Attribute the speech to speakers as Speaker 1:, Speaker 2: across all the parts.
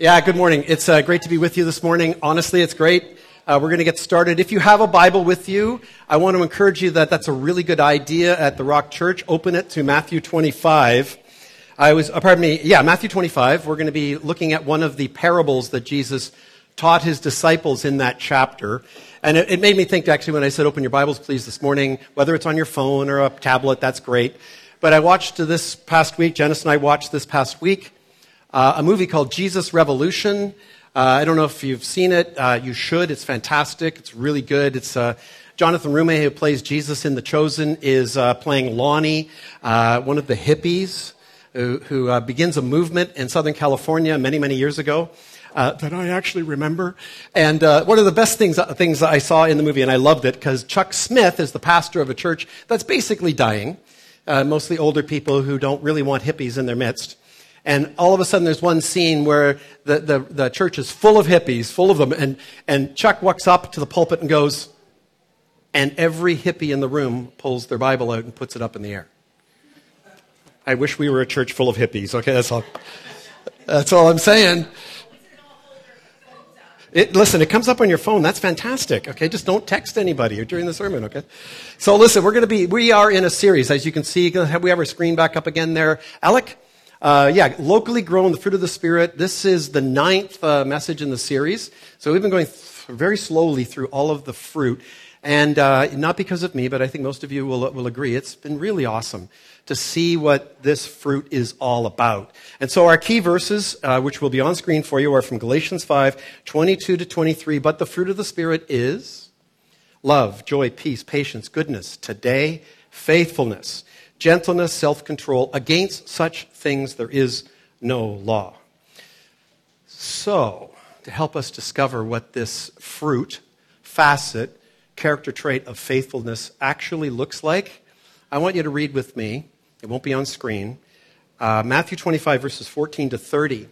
Speaker 1: Yeah, good morning. It's uh, great to be with you this morning. Honestly, it's great. Uh, we're going to get started. If you have a Bible with you, I want to encourage you that that's a really good idea at the Rock Church. Open it to Matthew 25. I was, uh, pardon me, yeah, Matthew 25. We're going to be looking at one of the parables that Jesus taught his disciples in that chapter. And it, it made me think, actually, when I said, open your Bibles, please, this morning, whether it's on your phone or a tablet, that's great. But I watched this past week, Janice and I watched this past week, uh, a movie called Jesus Revolution. Uh, I don't know if you've seen it. Uh, you should. It's fantastic. It's really good. It's uh, Jonathan Roumie, who plays Jesus in The Chosen, is uh, playing Lonnie, uh, one of the hippies who, who begins a movement in Southern California many, many years ago uh, that I actually remember. And uh, one of the best things, things I saw in the movie, and I loved it, because Chuck Smith is the pastor of a church that's basically dying, uh, mostly older people who don't really want hippies in their midst. And all of a sudden, there's one scene where the, the, the church is full of hippies, full of them, and, and Chuck walks up to the pulpit and goes, and every hippie in the room pulls their Bible out and puts it up in the air. I wish we were a church full of hippies. Okay, that's all. That's all I'm saying. It, listen, it comes up on your phone. That's fantastic. Okay, just don't text anybody during the sermon. Okay. So listen, we're going to be. We are in a series, as you can see. Have we have our screen back up again there, Alec? Uh, yeah, locally grown, the fruit of the spirit. This is the ninth uh, message in the series. So we've been going th- very slowly through all of the fruit, and uh, not because of me, but I think most of you will will agree. It's been really awesome to see what this fruit is all about. And so our key verses, uh, which will be on screen for you, are from Galatians 5 22 to 23. But the fruit of the Spirit is love, joy, peace, patience, goodness, today, faithfulness, gentleness, self control. Against such things there is no law. So, to help us discover what this fruit, facet, character trait of faithfulness actually looks like, I want you to read with me. It won't be on screen. Uh, Matthew 25, verses 14 to 30.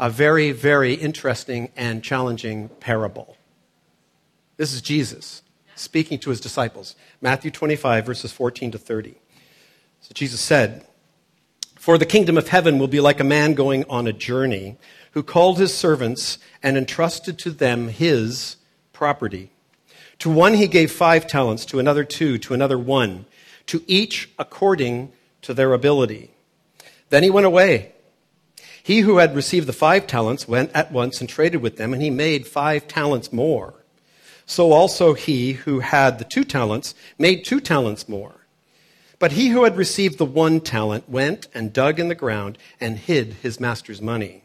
Speaker 1: A very, very interesting and challenging parable. This is Jesus speaking to his disciples. Matthew 25, verses 14 to 30. So Jesus said, For the kingdom of heaven will be like a man going on a journey who called his servants and entrusted to them his property. To one he gave five talents, to another two, to another one to each according to their ability. Then he went away. He who had received the five talents went at once and traded with them, and he made five talents more. So also he who had the two talents made two talents more. But he who had received the one talent went and dug in the ground and hid his master's money.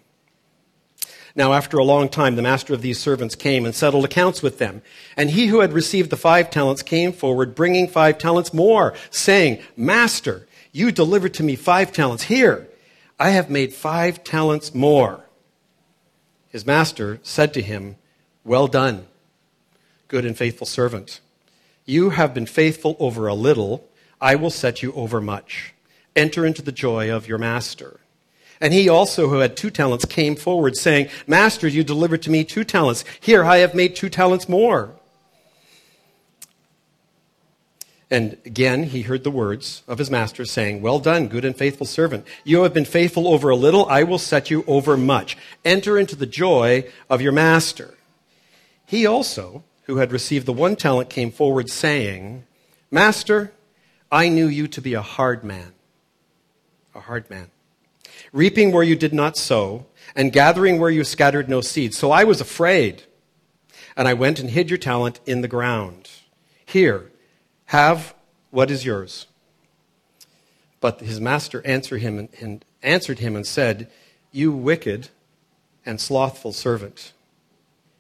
Speaker 1: Now, after a long time, the master of these servants came and settled accounts with them. And he who had received the five talents came forward, bringing five talents more, saying, Master, you delivered to me five talents. Here, I have made five talents more. His master said to him, Well done, good and faithful servant. You have been faithful over a little. I will set you over much. Enter into the joy of your master. And he also, who had two talents, came forward, saying, Master, you delivered to me two talents. Here, I have made two talents more. And again, he heard the words of his master saying, Well done, good and faithful servant. You have been faithful over a little, I will set you over much. Enter into the joy of your master. He also, who had received the one talent, came forward saying, Master, I knew you to be a hard man. A hard man reaping where you did not sow, and gathering where you scattered no seed. So I was afraid, and I went and hid your talent in the ground. Here, have what is yours. But his master answered him and, and answered him and said, You wicked and slothful servant.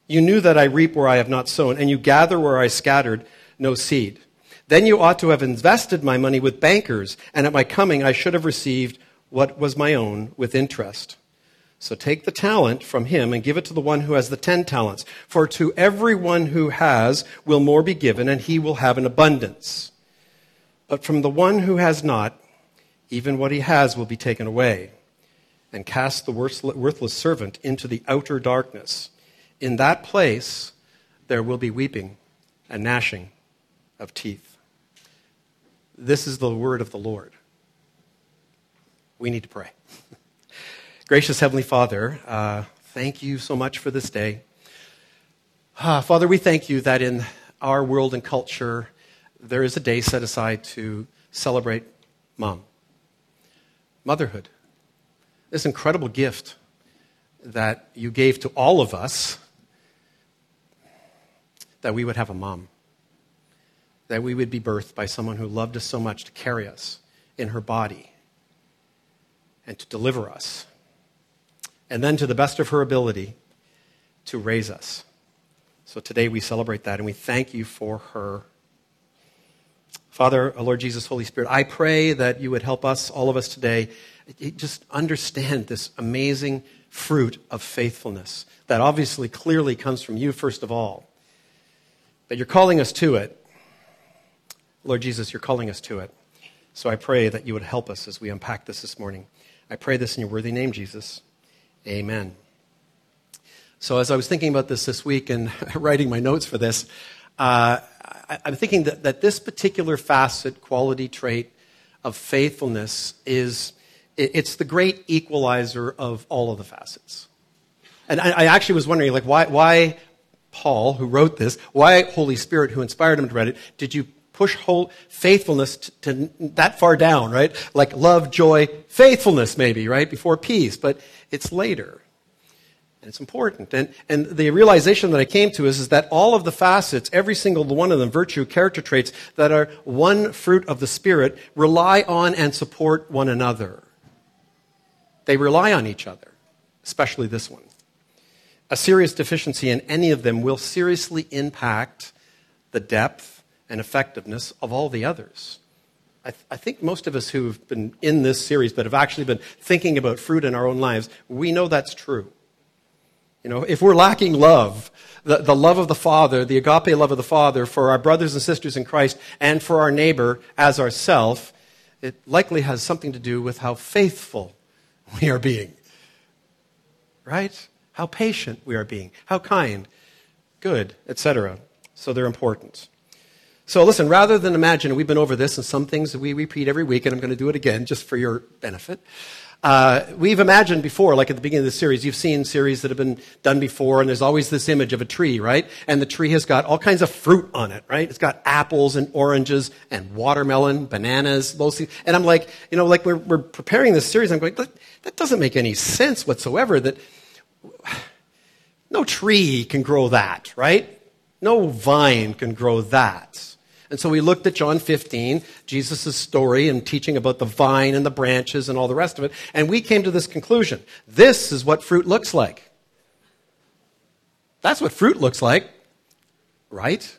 Speaker 1: You knew that I reap where I have not sown, and you gather where I scattered no seed. Then you ought to have invested my money with bankers, and at my coming I should have received what was my own with interest. So take the talent from him and give it to the one who has the ten talents. For to everyone who has will more be given, and he will have an abundance. But from the one who has not, even what he has will be taken away. And cast the worthless servant into the outer darkness. In that place there will be weeping and gnashing of teeth. This is the word of the Lord we need to pray. Gracious Heavenly Father, uh, Thank you so much for this day. Ah, Father, we thank you that in our world and culture, there is a day set aside to celebrate mom, motherhood. This incredible gift that you gave to all of us that we would have a mom, that we would be birthed by someone who loved us so much to carry us in her body and to deliver us and then to the best of her ability to raise us. So today we celebrate that and we thank you for her. Father, Lord Jesus, Holy Spirit, I pray that you would help us, all of us today, just understand this amazing fruit of faithfulness that obviously clearly comes from you, first of all. But you're calling us to it. Lord Jesus, you're calling us to it. So I pray that you would help us as we unpack this this morning. I pray this in your worthy name, Jesus. Amen. So, as I was thinking about this this week and writing my notes for this, uh, I, am thinking that, that this particular facet, quality trait of faithfulness, is it, it's the great equalizer of all of the facets. And I, I actually was wondering, like, why, why Paul, who wrote this, why Holy Spirit, who inspired him to write it, did you push whole faithfulness to, to, that far down, right? Like love, joy, faithfulness, maybe, right? Before peace. But it's later. And it's important. And, and the realization that I came to is, is that all of the facets, every single one of them, virtue, character traits that are one fruit of the Spirit, rely on and support one another. They rely on each other, especially this one. A serious deficiency in any of them will seriously impact the depth and effectiveness of all the others. I, th- I, think most of us who've been in this series but have actually been thinking about fruit in our own lives, we know that's true. You know, if we're lacking love, the, the love of the Father, the agape love of the Father for our brothers and sisters in Christ and for our neighbor as ourself, it likely has something to do with how faithful we are being. Right? How patient we are being, how kind, good, etc. So they're important. So listen, rather than imagine, we've been over this and some things we repeat every week, and I'm going to do it again just for your benefit. Uh, we've imagined before, like at the beginning of the series, you've seen series that have been done before, and there's always this image of a tree, right? And the tree has got all kinds of fruit on it, right? It's got apples and oranges and watermelon, bananas, those things. And I'm like, you know, like we're, we're preparing this series, I'm going, that, that doesn't make any sense whatsoever that no tree can grow that, right? No vine can grow that. And so we looked at John 15, Jesus' story and teaching about the vine and the branches and all the rest of it, and we came to this conclusion. This is what fruit looks like. That's what fruit looks like, right?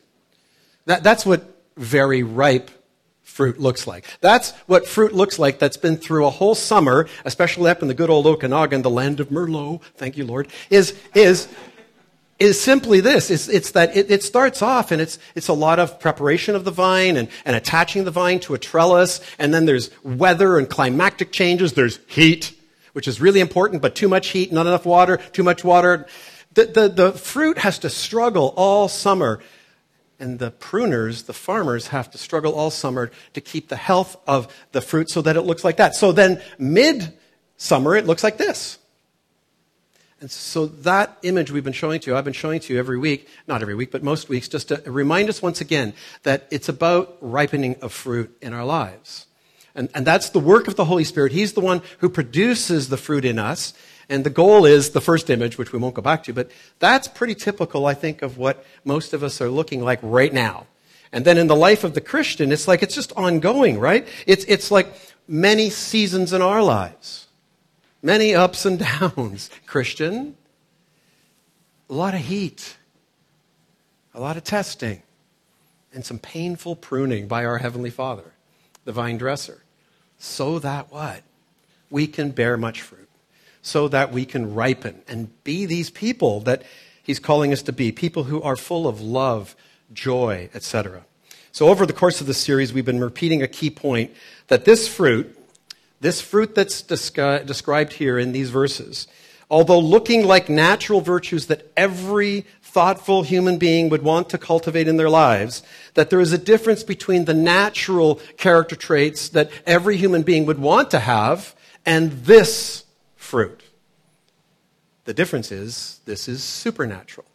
Speaker 1: That, that's what very ripe fruit looks like. That's what fruit looks like that's been through a whole summer, especially up in the good old Okanagan, the land of Merlot, thank you, Lord, is, is is simply this. It's, it's that it, it, starts off and it's, it's a lot of preparation of the vine and, and attaching the vine to a trellis. And then there's weather and climactic changes. There's heat, which is really important, but too much heat, not enough water, too much water. The, the, the fruit has to struggle all summer. And the pruners, the farmers, have to struggle all summer to keep the health of the fruit so that it looks like that. So then, mid summer, it looks like this. And so that image we've been showing to you, I've been showing to you every week, not every week, but most weeks, just to remind us once again that it's about ripening of fruit in our lives. And, and that's the work of the Holy Spirit. He's the one who produces the fruit in us. And the goal is the first image, which we won't go back to, but that's pretty typical, I think, of what most of us are looking like right now. And then in the life of the Christian, it's like it's just ongoing, right? It's, it's like many seasons in our lives. Many ups and downs, Christian. A lot of heat, a lot of testing, and some painful pruning by our Heavenly Father, the vine dresser, so that what? We can bear much fruit, so that we can ripen and be these people that He's calling us to be people who are full of love, joy, etc. So, over the course of this series, we've been repeating a key point that this fruit, this fruit that's descri- described here in these verses, although looking like natural virtues that every thoughtful human being would want to cultivate in their lives, that there is a difference between the natural character traits that every human being would want to have and this fruit. The difference is this is supernatural.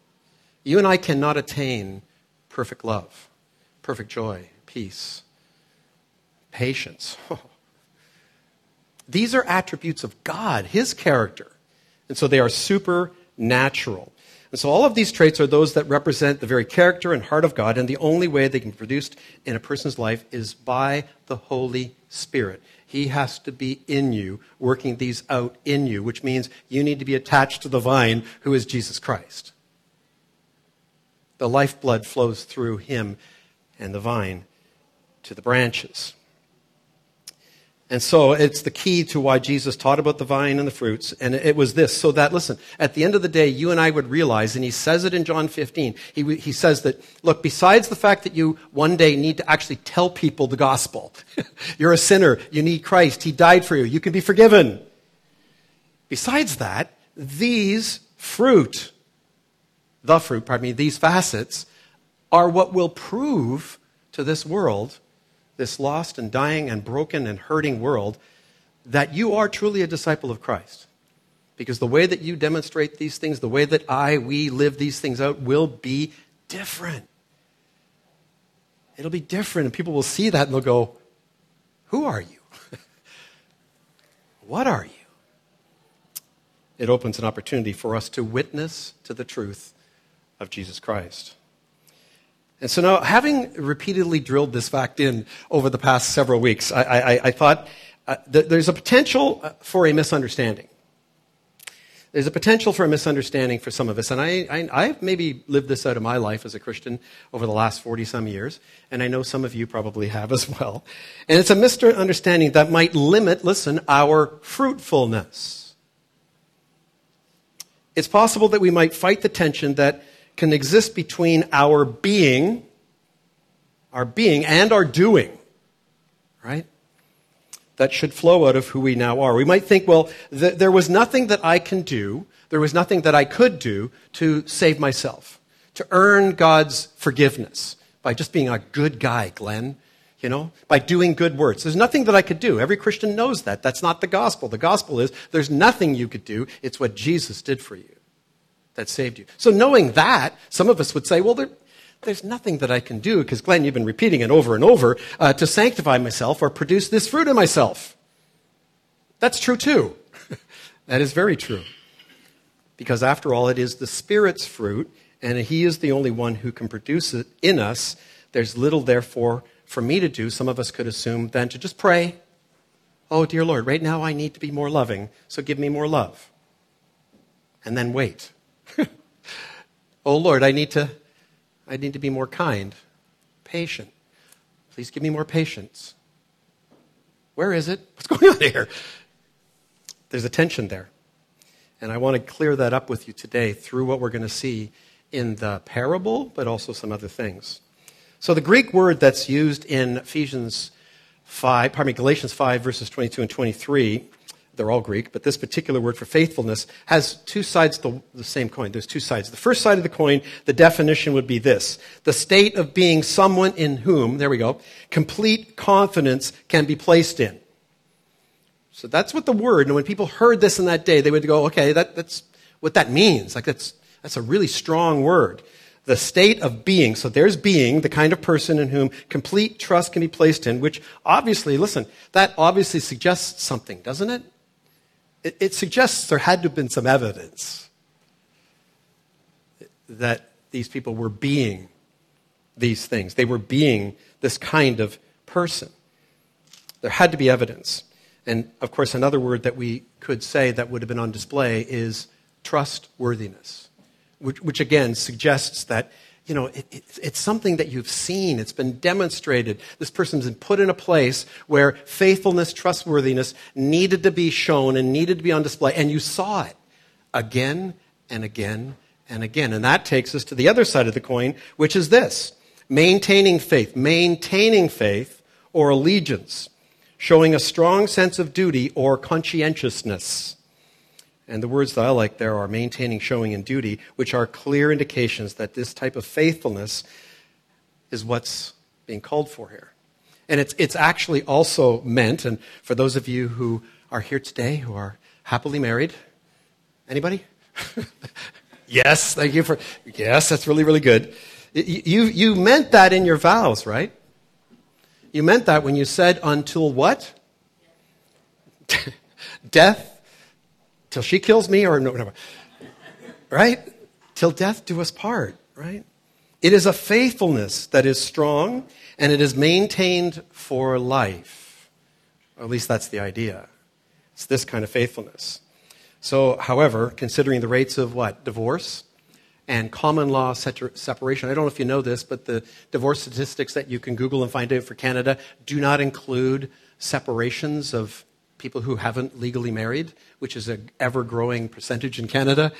Speaker 1: You and I cannot attain perfect love, perfect joy, peace, patience. Oh, These are attributes of God, His character. And so they are supernatural. And so all of these traits are those that represent the very character and heart of God, and the only way they can be produced in a person's life is by the Holy Spirit. He has to be in you, working these out in you, which means you need to be attached to the vine, who is Jesus Christ. The lifeblood flows through him and the vine to the branches. And so it's the key to why Jesus taught about the vine and the fruits. And it was this so that, listen, at the end of the day, you and I would realize, and he says it in John 15, he, he says that, look, besides the fact that you one day need to actually tell people the gospel, you're a sinner, you need Christ, he died for you, you can be forgiven. Besides that, these fruit, the fruit, pardon me, these facets are what will prove to this world this lost and dying and broken and hurting world that you are truly a disciple of Christ. Because the way that you demonstrate these things, the way that I, we live these things out, will be different. It'll be different, and people will see that and they'll go, Who are you? what are you? It opens an opportunity for us to witness to the truth of Jesus Christ. And so now, having repeatedly drilled this fact in over the past several weeks, I, I, I thought uh, that there's a potential uh, for a misunderstanding. There's a potential for a misunderstanding for some of us. And I, I, have maybe lived this out of my life as a Christian over the last 40 some years. And I know some of you probably have as well. And it's a misunderstanding that might limit, listen, our fruitfulness. It's possible that we might fight the tension that can exist between our being, our being, and our doing, right? That should flow out of who we now are. We might think, well, th- there was nothing that I can do, there was nothing that I could do to save myself, to earn God's forgiveness by just being a good guy, Glenn you know, by doing good works. There's nothing that I could do. Every Christian knows that. That's not the gospel. The gospel is there's nothing you could do. It's what Jesus did for you that saved you. So, knowing that, some of us would say, well, there, there's nothing that I can do, because Glenn, you've been repeating it over and over, uh, to sanctify myself or produce this fruit in myself. That's true too. that is very true. Because after all, it is the Spirit's fruit, and He is the only one who can produce it in us. There's little, therefore, for me to do, some of us could assume, than to just pray, Oh, dear Lord, right now I need to be more loving, so give me more love. And then wait. Oh Lord, I need to I need to be more kind, patient. Please give me more patience. Where is it? What's going on here? There's a tension there. And I want to clear that up with you today through what we're going to see in the parable, but also some other things. So the Greek word that's used in Ephesians 5, pardon me, Galatians 5, verses 22 and 23 they're all Greek, but this particular word for faithfulness has two sides to the same coin. There's two sides. The first side of the coin, the definition would be this the state of being someone in whom, there we go, complete confidence can be placed in. So that's what the word, and when people heard this in that day, they would go, okay, that, that's what that means. Like that's, that's a really strong word. The state of being. So there's being, the kind of person in whom complete trust can be placed in, which obviously, listen, that obviously suggests something, doesn't it? It, it suggests there had to have been some evidence that these people were being these things. They were being this kind of person. There had to be evidence. And of course, another word that we could say that would have been on display is trustworthiness, which, which again suggests that you know, it, it, it's something that you've seen. It's been demonstrated. This person's been put in a place where faithfulness, trustworthiness needed to be shown and needed to be on display. And you saw it again and again and again. And that takes us to the other side of the coin, which is this maintaining faith, maintaining faith or allegiance, showing a strong sense of duty or conscientiousness. And the words that I like there are maintaining, showing, and duty, which are clear indications that this type of faithfulness is what's being called for here. And it's, it's actually also meant, and for those of you who are here today who are happily married, anybody? yes, thank you for. Yes, that's really, really good. You, you meant that in your vows, right? You meant that when you said, until what? death, till she kills me, or no, right? Till death do us part, right? It is a faithfulness that is strong and it is maintained for life. Or at least that's the idea. It's this kind of faithfulness. So, however, considering the rates of what? Divorce and common law separation. I don't know if you know this, but the divorce statistics that you can Google and find out for Canada do not include separations of people who haven't legally married, which is an ever growing percentage in Canada.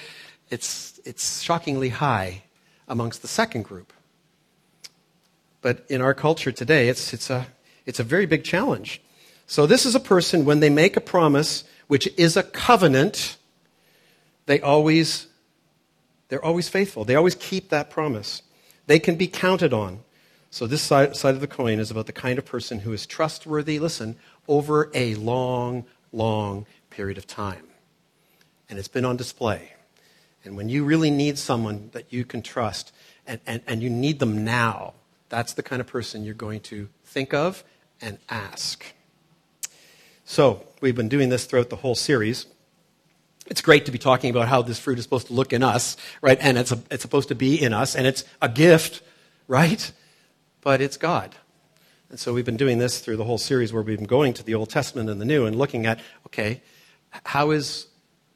Speaker 1: It's, it's shockingly high amongst the second group. But in our culture today, it's, it's, a, it's a very big challenge. So, this is a person, when they make a promise, which is a covenant, they always, they're always faithful. They always keep that promise. They can be counted on. So, this side, side of the coin is about the kind of person who is trustworthy, listen, over a long, long period of time. And it's been on display. And when you really need someone that you can trust and, and, and you need them now, that's the kind of person you're going to think of and ask. So, we've been doing this throughout the whole series. It's great to be talking about how this fruit is supposed to look in us, right? And it's, a, it's supposed to be in us, and it's a gift, right? But it's God. And so we've been doing this through the whole series where we've been going to the Old Testament and the New and looking at, okay, how is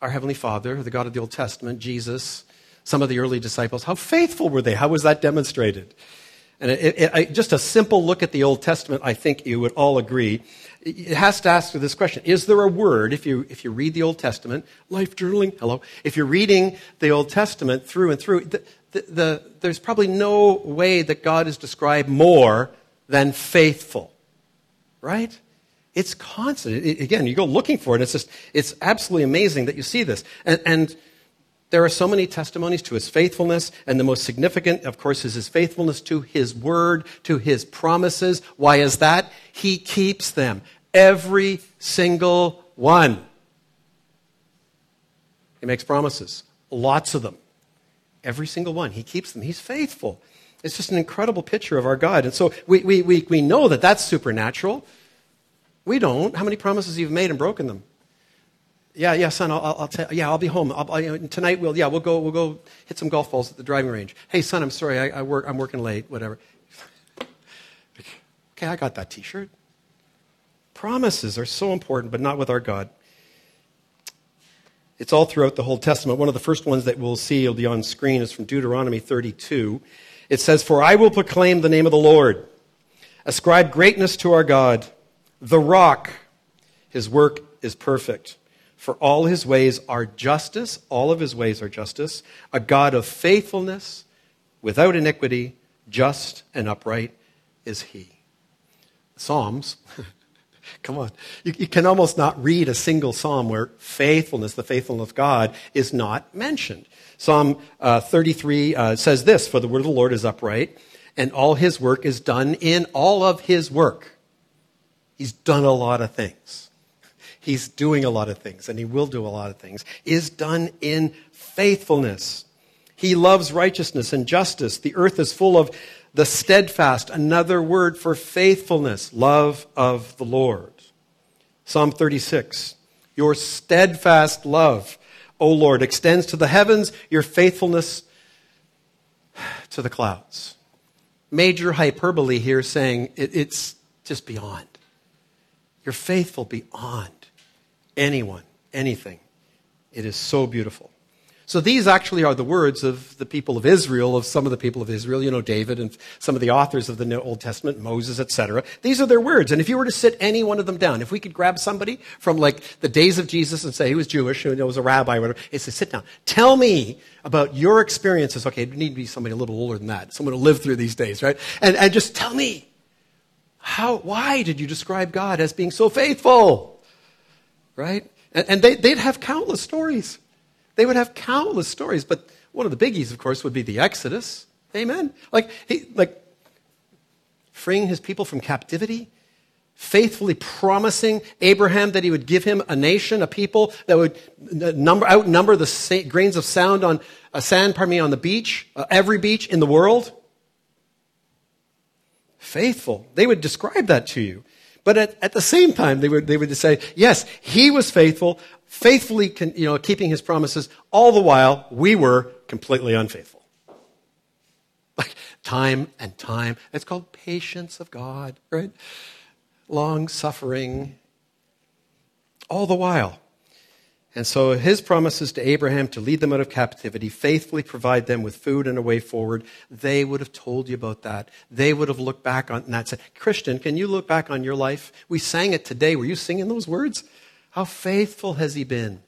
Speaker 1: our Heavenly Father, the God of the Old Testament, Jesus, some of the early disciples, how faithful were they? How was that demonstrated? And it, it, just a simple look at the Old Testament, I think you would all agree, it has to ask this question Is there a word, if you, if you read the Old Testament, life journaling, hello, if you're reading the Old Testament through and through, the, the, the, there's probably no way that God is described more than faithful, right? It's constant. It, again, you go looking for it. It's just, it's absolutely amazing that you see this. And, and there are so many testimonies to his faithfulness, and the most significant, of course, is his faithfulness to his word, to his promises. Why is that? He keeps them. Every single one. He makes promises, lots of them. Every single one. He keeps them. He's faithful. It's just an incredible picture of our God. And so we, we, we, we know that that's supernatural. We don't. How many promises you've made and broken them? Yeah, yeah, son, I'll, I'll tell, yeah, I'll be home. I'll, I, tonight we'll, yeah, we'll go, we'll go hit some golf balls at the driving range. Hey, son, I'm sorry, I, I work, I'm working late, whatever. okay, I got that t-shirt. Promises are so important, but not with our God. It's all throughout the whole Testament. One of the first ones that we'll see will be on screen is from Deuteronomy 32. It says, For I will proclaim the name of the Lord. Ascribe greatness to our God, the rock. His work is perfect. For all his ways are justice, all of his ways are justice, a God of faithfulness, without iniquity, just and upright is he. Psalms, come on. You, you, can almost not read a single psalm where faithfulness, the faithfulness of God, is not mentioned. Psalm uh, 33 uh, says this For the word of the Lord is upright, and all his work is done in all of his work. He's done a lot of things. He's doing a lot of things, and he will do a lot of things. Is done in faithfulness. He loves righteousness and justice. The earth is full of the steadfast, another word for faithfulness, love of the Lord. Psalm 36 Your steadfast love O Lord, extends to the heavens, your faithfulness to the clouds. Major hyperbole here saying it, it's just beyond. You're faithful beyond anyone, anything. It is so beautiful. So these actually are the words of the people of Israel, of some of the people of Israel, you know, David and some of the authors of the Old Testament, Moses, etc. These are their words. And if you were to sit any one of them down, if we could grab somebody from like the days of Jesus and say he was Jewish, and he was a rabbi or whatever, it's to sit down. Tell me about your experiences. Okay, it need to be somebody a little older than that, someone who lived through these days, right? And, and just tell me, how, why did you describe God as being so faithful? Right? And, and they, they'd have countless stories. They would have countless stories, but one of the biggies, of course, would be the Exodus. Amen. Like, he, like freeing his people from captivity, faithfully promising Abraham that he would give him a nation, a people that would number, outnumber the grains of sound on uh, sand, pardon me, on the beach, uh, every beach in the world. Faithful. They would describe that to you. But at, at the same time, they would, they would say, yes, he was faithful, faithfully you know, keeping his promises, all the while we were completely unfaithful. Like time and time. It's called patience of God, right? long suffering, all the while. And so his promises to Abraham to lead them out of captivity, faithfully provide them with food and a way forward, they would have told you about that. They would have looked back on that and said, Christian, can you look back on your life? We sang it today. Were you singing those words? How faithful has he been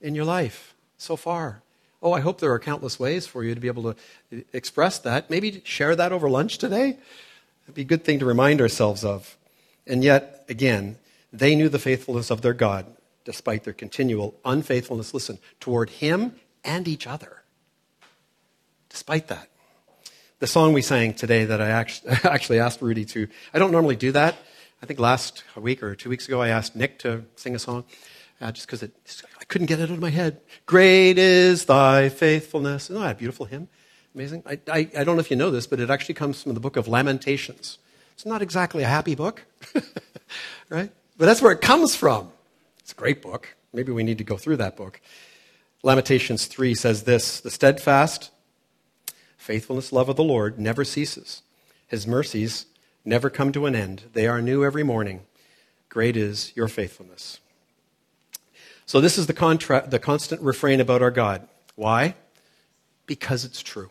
Speaker 1: in your life so far? Oh, I hope there are countless ways for you to be able to express that. Maybe share that over lunch today. It'd be a good thing to remind ourselves of. And yet, again, they knew the faithfulness of their God despite their continual unfaithfulness, listen, toward Him and each other. Despite that. The song we sang today that I actually asked Rudy to, I don't normally do that. I think last week or two weeks ago I asked Nick to sing a song uh, just because I couldn't get it out of my head. Great is thy faithfulness. Isn't that a beautiful hymn? Amazing. I, I, I, don't know if you know this, but it actually comes from the book of Lamentations. It's not exactly a happy book, right? But that's where it comes from. It's a great book. Maybe we need to go through that book. Lamentations 3 says this The steadfast faithfulness, love of the Lord never ceases. His mercies never come to an end. They are new every morning. Great is your faithfulness. So, this is the, contra- the constant refrain about our God. Why? Because it's true.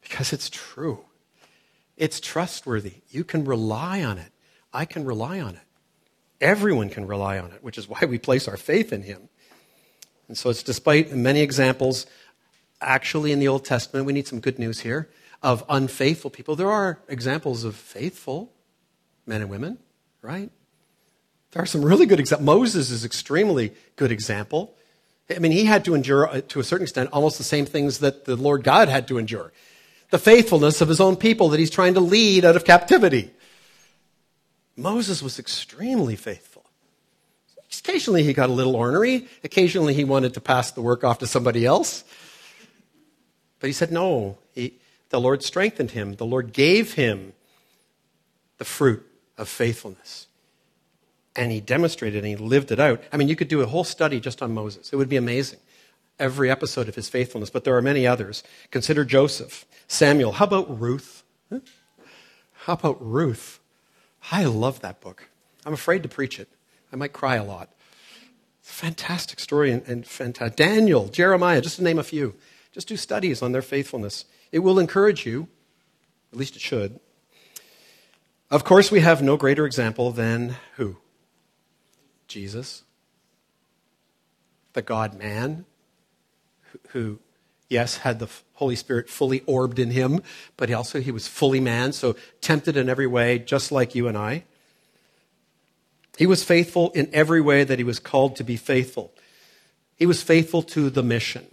Speaker 1: Because it's true. It's trustworthy. You can rely on it. I can rely on it. Everyone can rely on it, which is why we place our faith in Him. And so it's despite many examples, actually, in the Old Testament, we need some good news here, of unfaithful people. There are examples of faithful men and women, right? There are some really good examples. Moses is extremely good example. I mean, he had to endure, uh, to a certain extent, almost the same things that the Lord God had to endure the faithfulness of his own people that he's trying to lead out of captivity. Moses was extremely faithful. Occasionally he got a little ornery. Occasionally he wanted to pass the work off to somebody else. But he said no. He, the Lord strengthened him. The Lord gave him the fruit of faithfulness. And he demonstrated and he lived it out. I mean, you could do a whole study just on Moses. It would be amazing every episode of his faithfulness, but there are many others. Consider Joseph, Samuel. How about Ruth? How about Ruth? I love that book. I'm afraid to preach it. I might cry a lot. Fantastic story and, and fantastic. Daniel, Jeremiah, just to name a few. Just do studies on their faithfulness. It will encourage you, at least it should. Of course, we have no greater example than who? Jesus, the God man, who, yes, had the Holy Spirit fully orbed in him, but also he was fully man, so tempted in every way, just like you and I. He was faithful in every way that he was called to be faithful. He was faithful to the mission.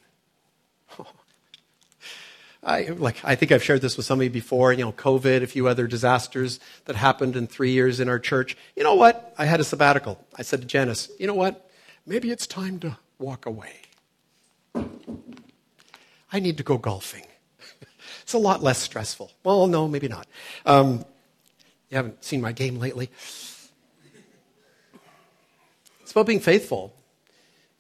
Speaker 1: I, like, I think I've shared this with somebody before, you know, COVID, a few other disasters that happened in three years in our church. You know what? I had a sabbatical. I said to Janice, you know what? Maybe it's time to walk away. I need to go golfing. it's a lot less stressful. Well, no, maybe not. Um, you haven't seen my game lately. It's about being faithful,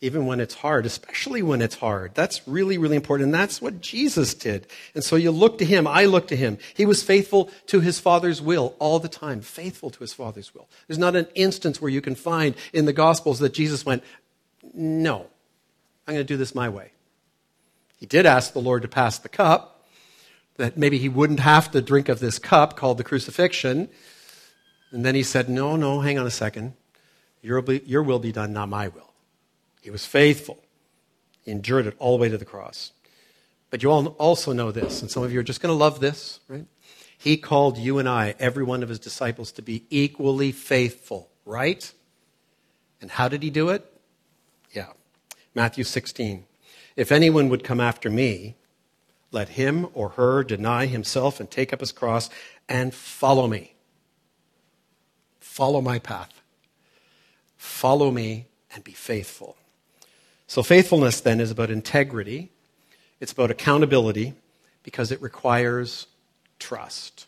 Speaker 1: even when it's hard, especially when it's hard. That's really, really important. And that's what Jesus did. And so you look to him. I look to him. He was faithful to his Father's will all the time, faithful to his Father's will. There's not an instance where you can find in the Gospels that Jesus went, No, I'm going to do this my way. He did ask the Lord to pass the cup, that maybe he wouldn't have to drink of this cup called the crucifixion. And then he said, No, no, hang on a second. Your, your will be done, not my will. He was faithful. He endured it all the way to the cross. But you all also know this, and some of you are just going to love this, right? He called you and I, every one of his disciples, to be equally faithful, right? And how did he do it? Yeah. Matthew 16. If anyone would come after me, let him or her deny himself and take up his cross and follow me. Follow my path. Follow me and be faithful. So, faithfulness then is about integrity, it's about accountability because it requires trust.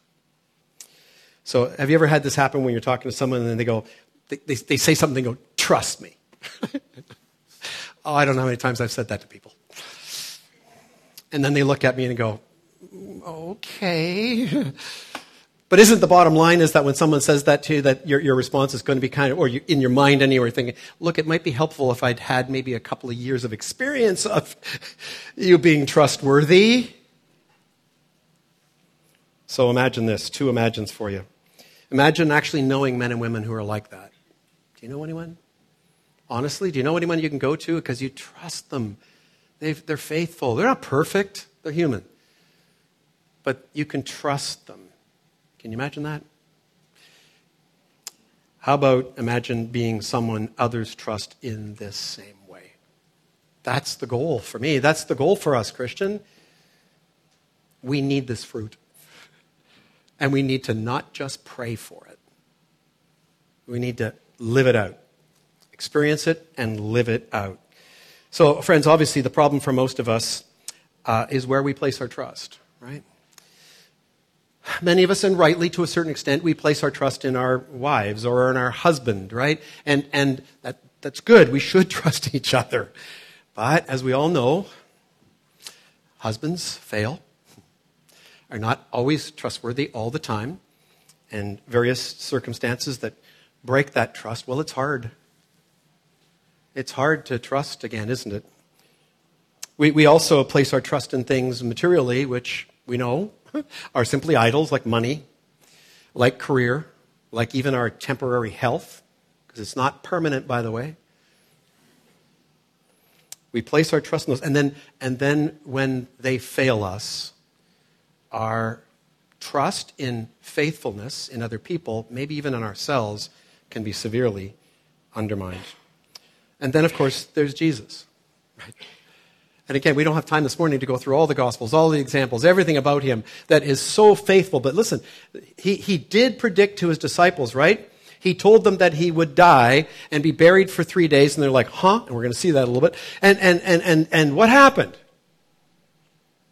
Speaker 1: So, have you ever had this happen when you're talking to someone and then they go, they, they, they say something, go, trust me. oh, I don't know how many times I've said that to people. And then they look at me and go, okay. But isn't the bottom line is that when someone says that to you, that your, your response is going to be kind of, or you, in your mind anyway, thinking, look, it might be helpful if I'd had maybe a couple of years of experience of you being trustworthy. So imagine this, two imagines for you. Imagine actually knowing men and women who are like that. Do you know anyone? Honestly, do you know anyone you can go to because you trust them? they they're faithful. They're not perfect, they're human. But you can trust them. Can you imagine that? How about imagine being someone others trust in this same way? That's the goal for me. That's the goal for us, Christian. We need this fruit. And we need to not just pray for it, we need to live it out, experience it, and live it out. So, friends, obviously, the problem for most of us uh, is where we place our trust, right? Many of us, and rightly to a certain extent, we place our trust in our wives or in our husband, right? And, and that, that's good. We should trust each other. But as we all know, husbands fail, are not always trustworthy all the time, and various circumstances that break that trust, well, it's hard. It's hard to trust again, isn't it? We, we also place our trust in things materially, which we know are simply idols like money, like career, like even our temporary health, because it's not permanent, by the way. We place our trust in those. And then, and then when they fail us, our trust in faithfulness in other people, maybe even in ourselves, can be severely undermined. And then, of course, there's Jesus. Right? And again, we don't have time this morning to go through all the Gospels, all the examples, everything about him that is so faithful. But listen, he, he did predict to his disciples, right? He told them that he would die and be buried for three days, and they're like, huh? And we're going to see that a little bit. And, and, and, and, and what happened?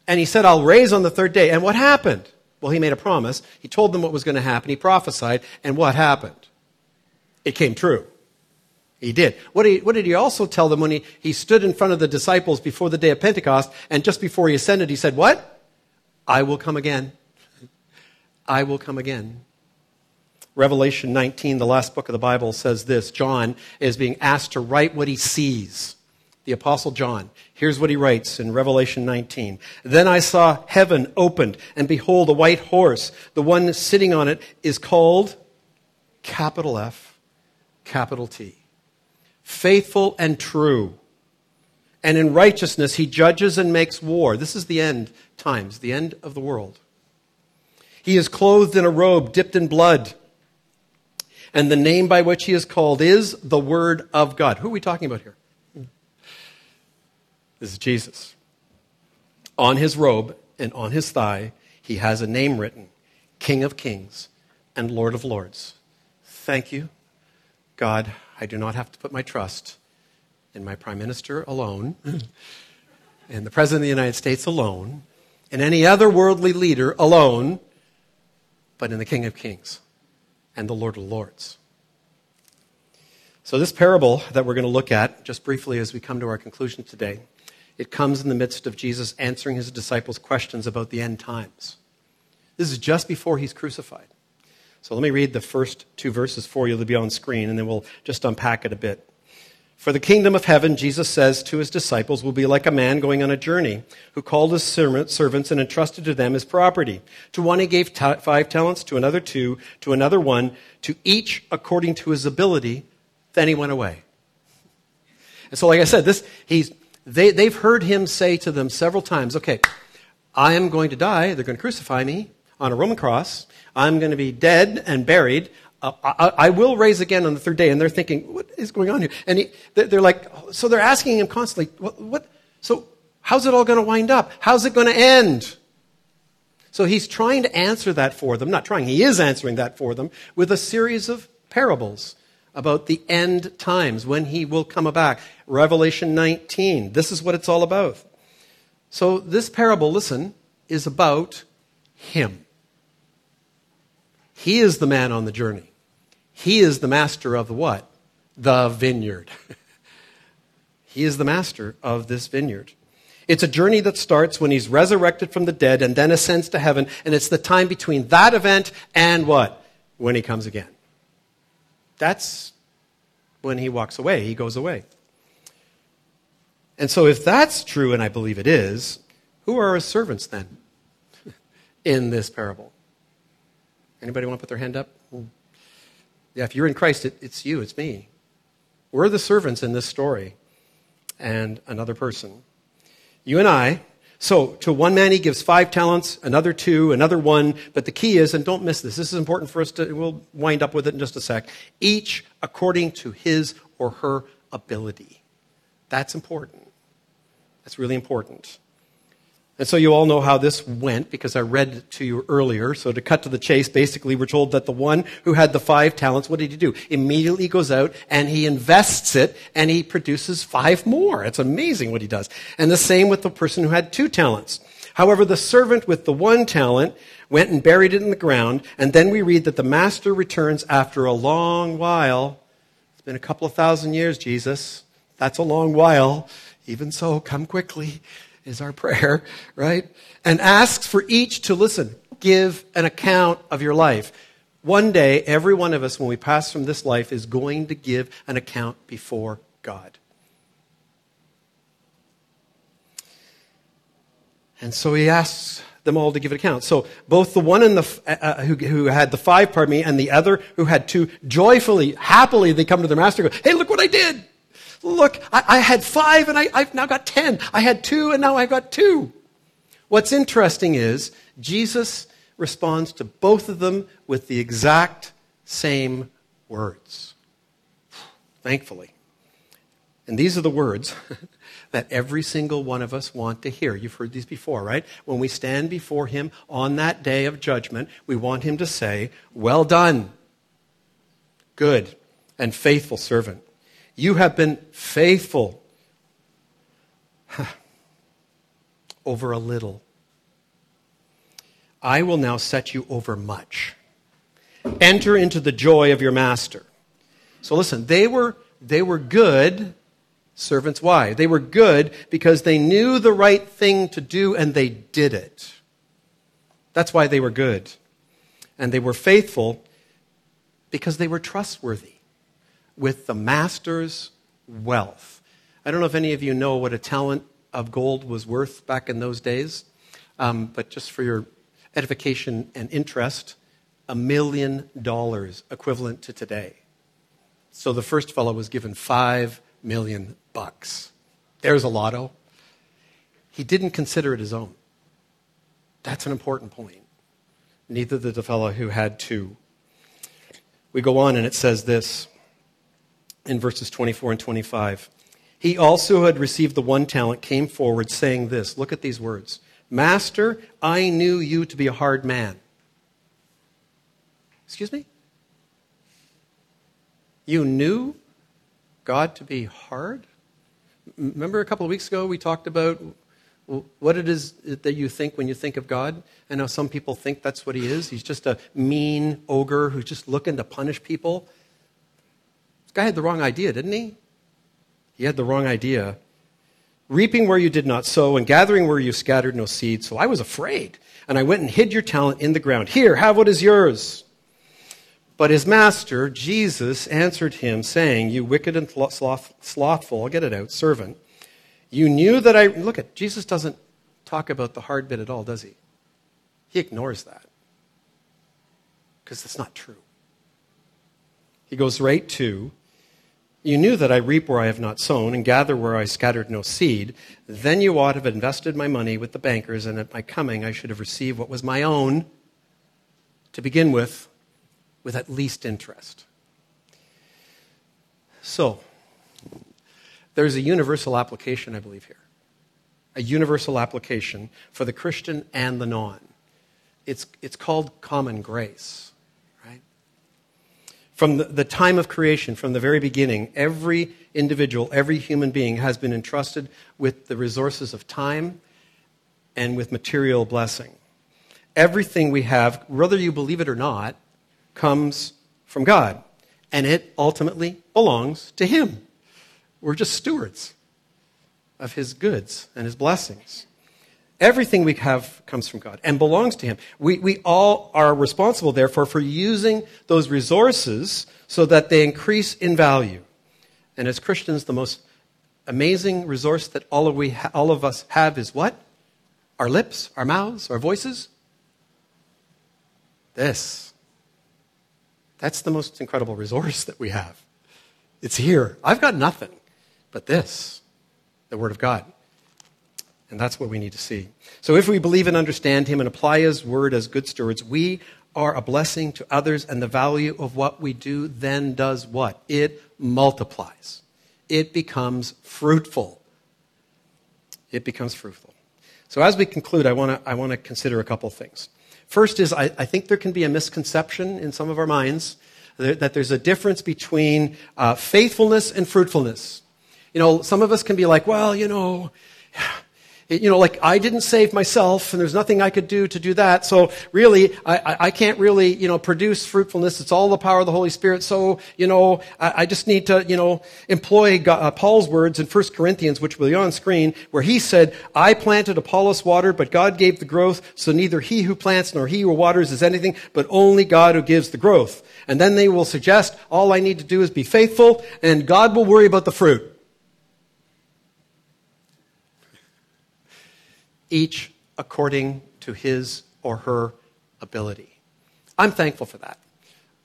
Speaker 1: And he said, I'll raise on the third day. And what happened? Well, he made a promise. He told them what was going to happen. He prophesied. And what happened? It came true. He did. What did he, what did he also tell them when he, he stood in front of the disciples before the day of Pentecost and just before he ascended, he said, What? I will come again. I will come again. Revelation 19, the last book of the Bible, says this John is being asked to write what he sees. The Apostle John. Here's what he writes in Revelation 19. Then I saw heaven opened, and behold, a white horse. The one sitting on it is called capital F, capital T faithful and true. And in righteousness, he judges and makes war. This is the end times, the end of the world. He is clothed in a robe dipped in blood. And the name by which he is called is the Word of God. Who are we talking about here? This is Jesus. On his robe and on his thigh, he has a name written King of Kings and Lord of Lords. Thank you, God I do not have to put my trust in my prime minister alone, in the president of the United States alone, in any other worldly leader alone, but in the King of Kings and the Lord of Lords. So, this parable that we're going to look at, just briefly as we come to our conclusion today, it comes in the midst of Jesus answering his disciples' questions about the end times. This is just before he's crucified. So let me read the first two verses for you. They'll be on screen, and then we'll just unpack it a bit. For the kingdom of heaven, Jesus says to his disciples, will be like a man going on a journey who called his servants and entrusted to them his property. To one he gave five talents, to another two, to another one, to each according to his ability. Then he went away. And so, like I said, this, he's, they, they've heard him say to them several times, okay, I am going to die. They're going to crucify me on a Roman cross. I'm going to be dead and buried. Uh, I, I, will raise again on the third day. And they're thinking, what is going on here? And he, they're like, so they're asking him constantly, what, what, so how's it all going to wind up? How's it going to end? So he's trying to answer that for them. Not trying, he is answering that for them with a series of parables about the end times when he will come back. Revelation 19. This is what it's all about. So, this parable, listen, is about him. He is the man on the journey. He is the master of the what? The vineyard. he is the master of this vineyard. It's a journey that starts when he's resurrected from the dead and then ascends to heaven, and it's the time between that event and what? When he comes again. That's when he walks away, he goes away. And so, if that's true, and I believe it is, who are his servants then in this parable? Anybody want to put their hand up? Yeah, if you're in Christ, it, it's you, it's me. We're the servants in this story and another person. You and I. So, to one man he gives five talents, another two, another one. But the key is, and don't miss this, this is important for us to, we'll wind up with it in just a sec. Each according to his or her ability. That's important. That's really important. And so you all know how this went because I read it to you earlier. So to cut to the chase, basically we're told that the one who had the five talents, what did he do? Immediately goes out and he invests it and he produces five more. It's amazing what he does. And the same with the person who had two talents. However, the servant with the one talent went and buried it in the ground. And then we read that the master returns after a long while. It's been a couple of thousand years, Jesus. That's a long while. Even so, come quickly is our prayer, right? And asks for each to listen, give an account of your life. One day, every one of us, when we pass from this life, is going to give an account before God. And so he asks them all to give an account. So both the one in the, uh, uh, who, who, had the five, pardon me, and the other who had two, joyfully, happily, they come to their master and go, hey, look what I did. Look, I, I had five and I, I've now got ten. I had two and now I've got two. What's interesting is Jesus responds to both of them with the exact same words. Thankfully. And these are the words that every single one of us want to hear. You've heard these before, right? When we stand before Him on that day of judgment, we want Him to say, Well done, good and faithful servant. You have been faithful over a little. I will now set you over much. Enter into the joy of your master. So listen, they were, they were good servants. Why? They were good because they knew the right thing to do and they did it. That's why they were good. And they were faithful because they were trustworthy with the master's wealth. I don't know if any of you know what a talent of gold was worth back in those days, um, but just for your edification and interest, a million dollars equivalent to today. So the first fellow was given five million bucks. There's a lotto. He didn't consider it his own. That's an important point. Neither did the fellow who had two. We go on and it says this in verses 24 and 25. He also had received the one talent, came forward saying this Look at these words Master, I knew you to be a hard man. Excuse me? You knew God to be hard? Remember a couple of weeks ago we talked about what it is that you think when you think of God. I know some people think that's what he is. He's just a mean ogre who's just looking to punish people. This guy had the wrong idea, didn't he? He had the wrong idea. Reaping where you did not sow and gathering where you scattered no seed. So I was afraid. And I went and hid your talent in the ground. Here, have what is yours. But his master, Jesus, answered him, saying, You wicked and sloth, slothful, I'll get it out, servant. You knew that I. Look at, Jesus doesn't talk about the hard bit at all, does he? He ignores that. Because it's not true. He goes right to, you knew that I reap where I have not sown and gather where I scattered no seed. Then you ought to have invested my money with the bankers, and at my coming I should have received what was my own to begin with, with at least interest. So, there's a universal application, I believe, here. A universal application for the Christian and the non. It's, it's called common grace. From the, the time of creation, from the very beginning, every individual, every human being has been entrusted with the resources of time and with material blessing. Everything we have, whether you believe it or not, comes from God, and it ultimately belongs to Him. We're just stewards of His goods and His blessings. Everything we have comes from God and belongs to Him. We, we all are responsible, therefore, for using those resources so that they increase in value. And as Christians, the most amazing resource that all of, we ha- all of us have is what? Our lips, our mouths, our voices. This. That's the most incredible resource that we have. It's here. I've got nothing but this, the Word of God. And that's what we need to see. So if we believe and understand Him and apply His Word as good stewards, we are a blessing to others, and the value of what we do then does what? It multiplies. It becomes fruitful. It becomes fruitful. So as we conclude, I want to I wanna consider a couple things. First is I, I, think there can be a misconception in some of our minds that there's a difference between uh, faithfulness and fruitfulness. You know, some of us can be like, well, you know, you know, like I didn't save myself and there's nothing I could do to do that. So really, I, I can't really, you know, produce fruitfulness. It's all the power of the Holy Spirit. So, you know, I, I just need to, you know, employ God, uh, Paul's words in 1 Corinthians, which will be on screen, where he said, I planted Apollos water, but God gave the growth. So neither he who plants nor he who waters is anything, but only God who gives the growth. And then they will suggest all I need to do is be faithful and God will worry about the fruit. Each according to his or her ability. I'm thankful for that.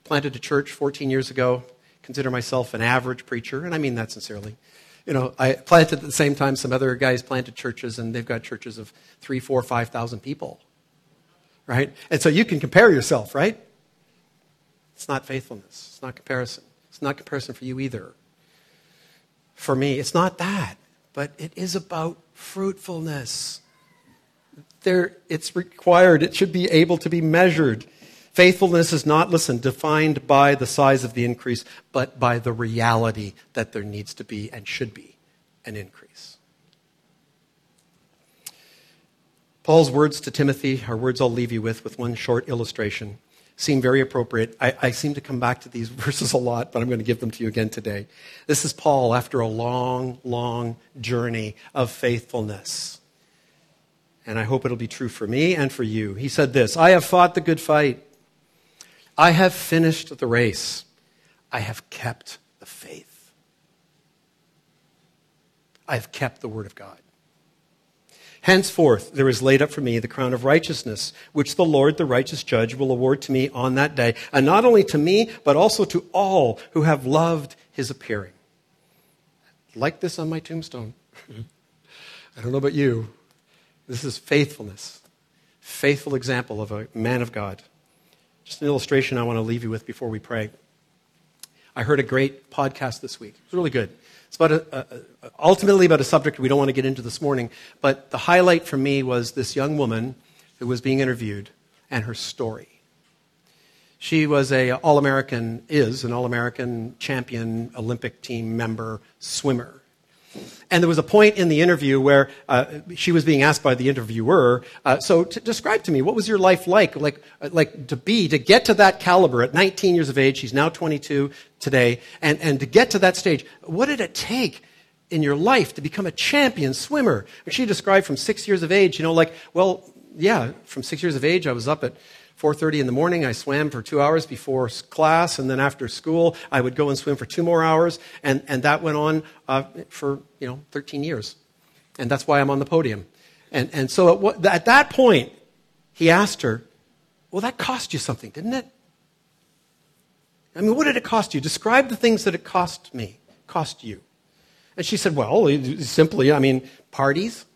Speaker 1: Planted a church 14 years ago, consider myself an average preacher, and I mean that sincerely. You know, I planted at the same time some other guys planted churches, and they've got churches of three, four, five thousand people. Right? And so you can compare yourself, right? It's not faithfulness. It's not comparison. It's not comparison for you either. For me, it's not that, but it is about fruitfulness there, it's required, it should be able to be measured. Faithfulness is not, listen, defined by the size of the increase, but by the reality that there needs to be and should be an increase. Paul's words to Timothy are words I'll leave you with, with one short illustration. Seem very appropriate. I, I seem to come back to these verses a lot, but I'm going to give them to you again today. This is Paul after a long, long journey of faithfulness and I hope it'll be true for me and for you. He said this I have fought the good fight, I have finished the race, I have kept the faith. I have kept the word of God. Henceforth, there is laid up for me the crown of righteousness, which the Lord, the righteous judge, will award to me on that day, and not only to me, but also to all who have loved his appearing. Like this on my tombstone. I don't know about you. This is faithfulness. Faithful example of a man of God. Just an illustration I want to leave you with before we pray. I heard a great podcast this week. It was really good. It's about a, a, ultimately about a subject we don't want to get into this morning, but the highlight for me was this young woman who was being interviewed and her story. She was a all-American, is an all-American champion Olympic team member swimmer. And there was a point in the interview where uh, she was being asked by the interviewer, uh, so to describe to me, what was your life like? Like, uh, like to be, to get to that caliber at 19 years of age, she's now 22 today, and, and to get to that stage, what did it take in your life to become a champion swimmer? And she described from six years of age, you know, like, well, yeah, from six years of age, I was up at 4.30 in the morning i swam for two hours before class and then after school i would go and swim for two more hours and, and that went on uh, for you know 13 years. And that's why i'm on the podium. And, and so at, at that point he asked her well that cost you something didn't it? I mean what did it cost you? Describe the things that it cost me cost you. And she said well simply i mean parties.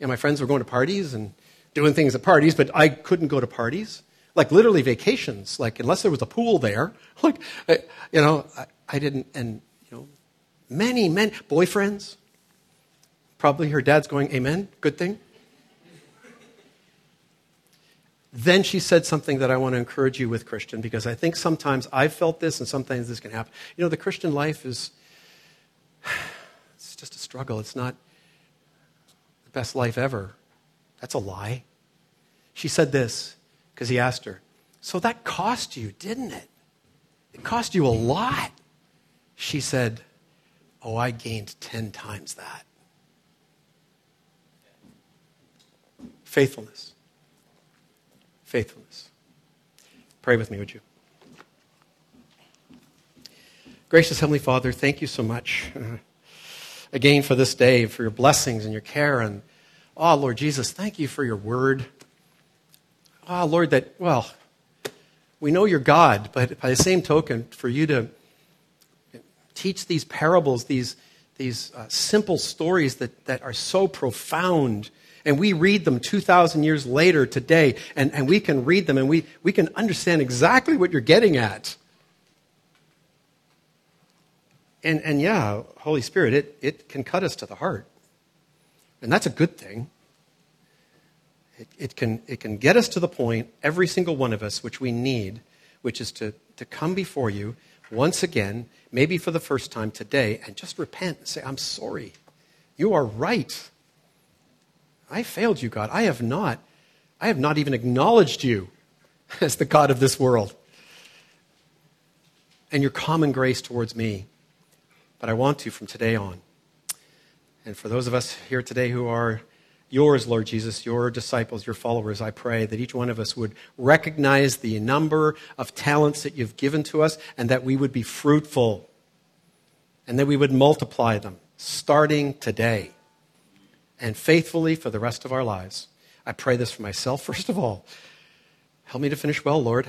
Speaker 1: And my friends were going to parties and doing things at parties, but I couldn't go to parties. Like literally vacations, like unless there was a pool there, like, you know, I, I didn't, and, you know, many, many boyfriends. Probably her dad's going, Amen, good thing. Then she said something that I want to encourage you with, Christian, because I think sometimes I've felt this and sometimes this can happen. You know, the Christian life is it's just a struggle. It's not the best life ever. That's a lie. She said this because he asked her, So that cost you, didn't it? It cost you a lot. She said, Oh, I gained 10 times that. Faithfulness. Faithfulness. Pray with me, would you? Gracious Heavenly Father, thank you so much uh, again for this day, for your blessings and your care. And, oh, Lord Jesus, thank you for your word. Oh, Lord, that, well, we know you're God, but by the same token, for you to teach these parables, these, these uh, simple stories that, that are so profound. And we read them 2,000 years later today, and, and we can read them and we, we can understand exactly what you're getting at. And, and yeah, Holy Spirit, it, it can cut us to the heart. And that's a good thing. It, it, can, it can get us to the point, every single one of us, which we need, which is to, to come before you once again, maybe for the first time today, and just repent and say, I'm sorry. You are right. I failed you, God. I have not. I have not even acknowledged you as the God of this world and your common grace towards me. But I want to from today on. And for those of us here today who are yours, Lord Jesus, your disciples, your followers, I pray that each one of us would recognize the number of talents that you've given to us and that we would be fruitful and that we would multiply them starting today and faithfully for the rest of our lives. I pray this for myself, first of all. Help me to finish well, Lord.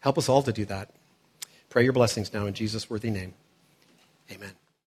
Speaker 1: Help us all to do that. Pray your blessings now in Jesus' worthy name. Amen.